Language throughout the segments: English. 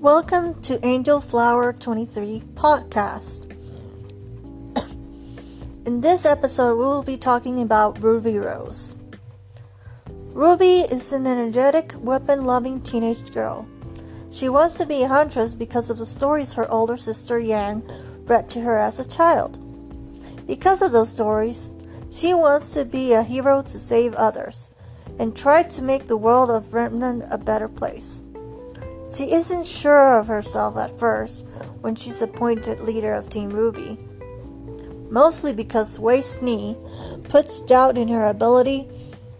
Welcome to Angel Flower 23 podcast. In this episode, we will be talking about Ruby Rose. Ruby is an energetic, weapon loving teenage girl. She wants to be a huntress because of the stories her older sister Yang read to her as a child. Because of those stories, she wants to be a hero to save others and try to make the world of Remnant a better place. She isn't sure of herself at first when she's appointed leader of Team RWBY, mostly because Weiss Schnee puts doubt in her ability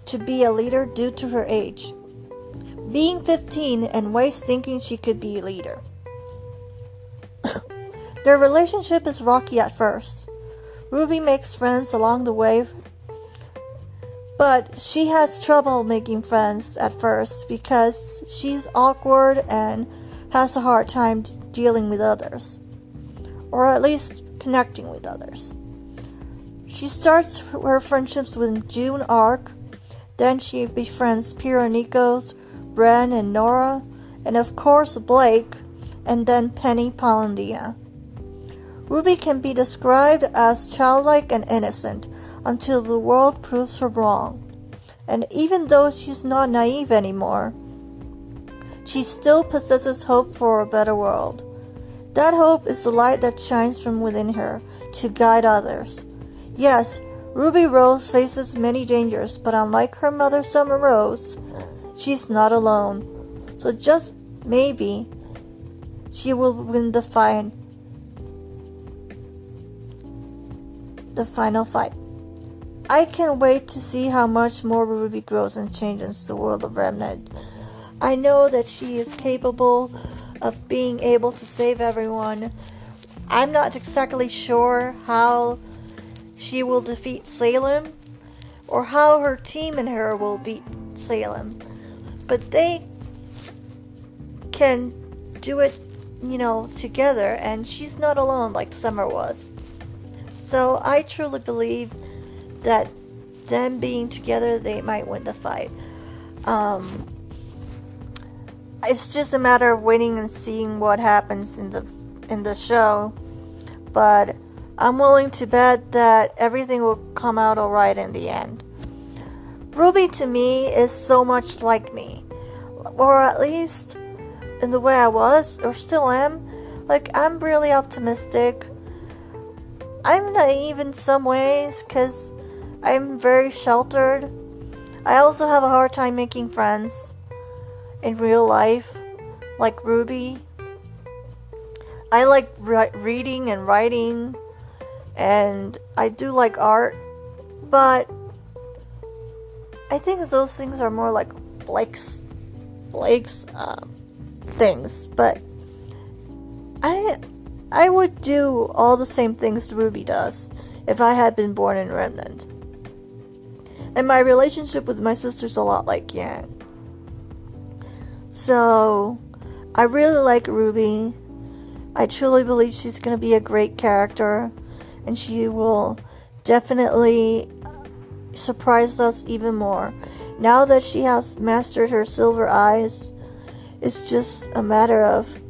to be a leader due to her age. Being 15 and Weiss thinking she could be a leader. Their relationship is rocky at first. Ruby makes friends along the way but she has trouble making friends at first because she's awkward and has a hard time dealing with others, or at least connecting with others. She starts her friendships with Jaune Arc, then she befriends Pyrrha Nikos, Ren and Nora, and of course Blake, and then Penny Polendina. Ruby can be described as childlike and innocent until the world proves her wrong. And even though she's not naive anymore, she still possesses hope for a better world. That hope is the light that shines from within her to guide others. Yes, Ruby Rose faces many dangers, but unlike her mother Summer Rose, she's not alone. So just maybe she will win the fight the final fight. I can't wait to see how much more Ruby grows and changes the world of Remnant. I know that she is capable of being able to save everyone. I'm not exactly sure how she will defeat Salem or how her team and her will beat Salem. But they can do it, you know, together and she's not alone like Summer was. So I truly believe that them being together, they might win the fight. Um, it's just a matter of waiting and seeing what happens in the in the show. But I'm willing to bet that everything will come out alright in the end. Ruby to me is so much like me, or at least in the way I was, or still am. Like, I'm really optimistic. I'm naive in some ways because I'm very sheltered. I also have a hard time making friends in real life, like Ruby. I like re- reading and writing, and I do like art, but I think those things are more like Blake's Blake's uh, things. But I I would do all the same things Ruby does if I had been born in Remnant. And my relationship with my sister's a lot like Yang. So, I really like Ruby. I truly believe she's going to be a great character and she will definitely surprise us even more. Now that she has mastered her silver eyes, it's just a matter of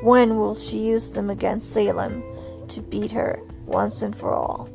when will she use them against Salem to beat her once and for all?